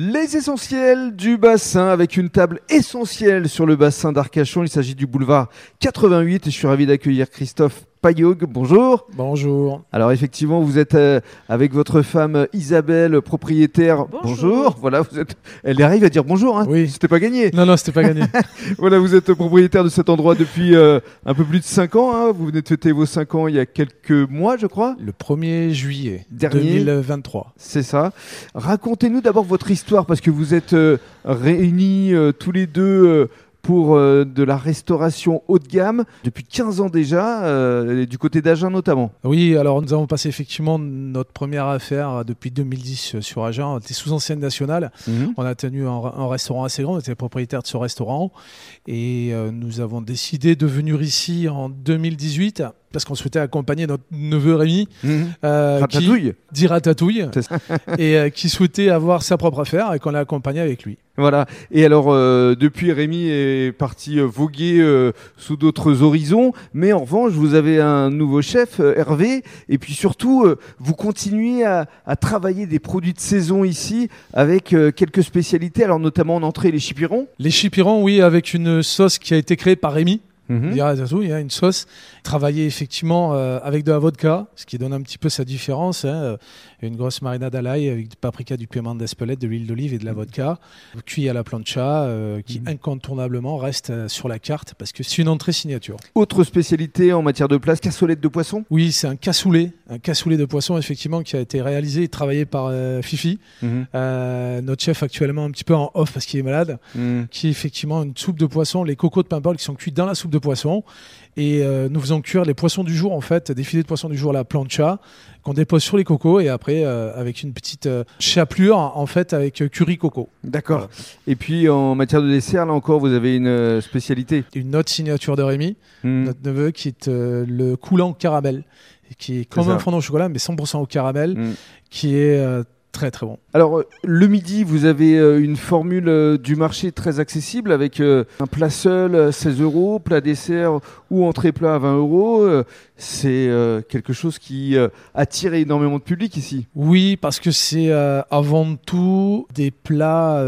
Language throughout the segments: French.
Les essentiels du bassin avec une table essentielle sur le bassin d'Arcachon. Il s'agit du boulevard 88 et je suis ravi d'accueillir Christophe Payog. Bonjour. Bonjour. Alors effectivement, vous êtes euh, avec votre femme Isabelle, propriétaire. Bonjour. Voilà, vous êtes. Elle arrive à dire bonjour. Hein Oui. C'était pas gagné. Non, non, c'était pas gagné. Voilà, vous êtes propriétaire de cet endroit depuis euh, un peu plus de 5 ans. hein. Vous venez de fêter vos 5 ans il y a quelques mois, je crois. Le 1er juillet Dernier. 2023. C'est ça. Racontez-nous d'abord votre histoire parce que vous êtes euh, réunis euh, tous les deux euh, pour euh, de la restauration haut de gamme depuis 15 ans déjà, euh, du côté d'Agen notamment. Oui, alors nous avons passé effectivement notre première affaire depuis 2010 sur Agen. On était sous ancienne nationale. On a tenu un, un restaurant assez grand. On était propriétaire de ce restaurant. Et euh, nous avons décidé de venir ici en 2018 parce qu'on souhaitait accompagner notre neveu Rémi. Mhm. euh, qui dit Ratatouille. Et euh, qui souhaitait avoir sa propre affaire et qu'on l'a accompagné avec lui. Voilà. Et alors, euh, depuis, Rémi est parti euh, voguer euh, sous d'autres horizons. Mais en revanche, vous avez un nouveau chef, euh, Hervé. Et puis surtout, euh, vous continuez à, à travailler des produits de saison ici avec euh, quelques spécialités. Alors, notamment en entrée, les chipirons. Les chipirons, oui, avec une sauce qui a été créée par Rémi. Mhm. Dirait ratatouille, hein, une sauce travaillée effectivement euh, avec de la vodka, ce qui donne un petit peu sa différence. hein, euh, une grosse marinade à l'ail avec du paprika, du piment d'Espelette, de l'huile d'olive et de la vodka, cuit à la plancha, euh, qui Mhm. incontournablement reste sur la carte parce que c'est une entrée signature. Autre spécialité en matière de place, cassolette de poisson? Oui, c'est un cassoulet, un cassoulet de poisson effectivement qui a été réalisé et travaillé par euh, Fifi, notre chef actuellement un petit peu en off parce qu'il est malade. Mhm. qui est effectivement une soupe de poisson, les cocos de Paimpol qui sont cuits dans la soupe de poisson. Et euh, nous faisons cuire les poissons du jour, en fait, des filets de poissons du jour la plancha, qu'on dépose sur les cocos et après euh, avec une petite euh, chapelure, en fait, avec curry coco. D'accord. Voilà. Et puis en matière de dessert, là encore, vous avez une spécialité. Une autre signature de Rémi, Mhm. notre neveu, qui est le coulant caramel, qui est comme un fondant au chocolat, mais 100% au caramel, Mhm. qui est très très bon. Alors, euh, le midi, vous avez euh, une formule euh, du marché très accessible avec un plat seul à 16 euros, plat dessert ou entrée plat à 20 euros. C'est quelque chose qui attire énormément de public ici. Oui, parce que c'est avant tout des plats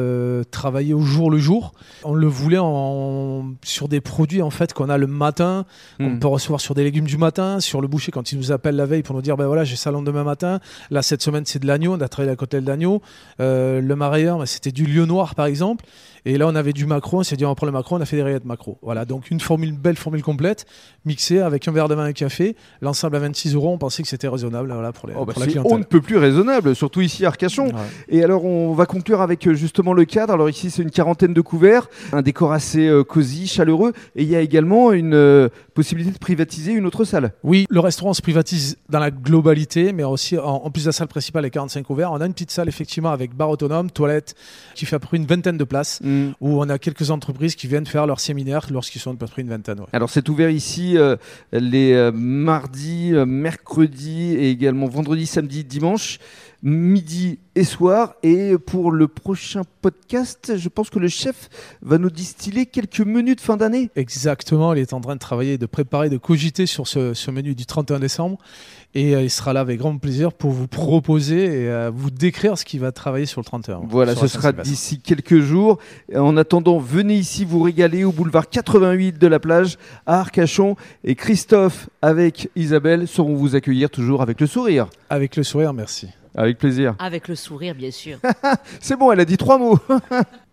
travaillés au jour le jour. On le voulait en, sur des produits en fait qu'on a le matin, qu'on Mhm. peut recevoir sur des légumes du matin, sur le boucher quand il nous appelle la veille pour nous dire ben voilà j'ai ça le lendemain matin. Là cette semaine c'est de l'agneau, on a travaillé la côtelette d'agneau. Euh, le marailleur ben, c'était du lieu noir par exemple. Et là on avait du macro, on s'est dit on prend le macro, on a fait des rillettes macro. Voilà donc une formule belle formule complète mixée avec un verre de vin et un café. L'ensemble à 26 euros, on pensait que c'était raisonnable voilà pour, les, Oh, bah, pour la clientèle. on ne peut plus raisonnable, surtout ici à Arcachon. Ouais. Et alors, on va conclure avec euh, justement le cadre. Alors ici, c'est une quarantaine de couverts, un décor assez euh, cosy, chaleureux, et il y a également une euh, possibilité de privatiser une autre salle. Oui, le restaurant se privatise dans la globalité, mais aussi en, en plus de la salle principale et 45 ouverts, on a une petite salle effectivement avec bar autonome, toilette, qui fait à peu près une vingtaine de places, Mm. où on a quelques entreprises qui viennent faire leurs séminaires lorsqu'ils sont à peu près une vingtaine. ouais. Alors c'est ouvert ici euh, les euh, mardis, euh, mercredis et également vendredi, samedi, dimanche, midi et soir. Et pour le prochain podcast, je pense que le chef va nous distiller quelques menus de fin d'année. Exactement, il est en train de travailler, de préparer, de cogiter sur ce, ce menu du 31 décembre. Et euh, il sera là avec grand plaisir pour vous proposer et euh, vous décrire ce qu'il va travailler sur le 31. Voilà, ce sera d'ici quelques jours. En attendant, venez ici vous régaler au boulevard 88 de la plage à Arcachon. Et Christophe avec Isabelle sauront vous accueillir toujours avec le sourire. Avec le sourire, merci. Avec plaisir. Avec le sourire, bien sûr. C'est bon, elle a dit trois mots.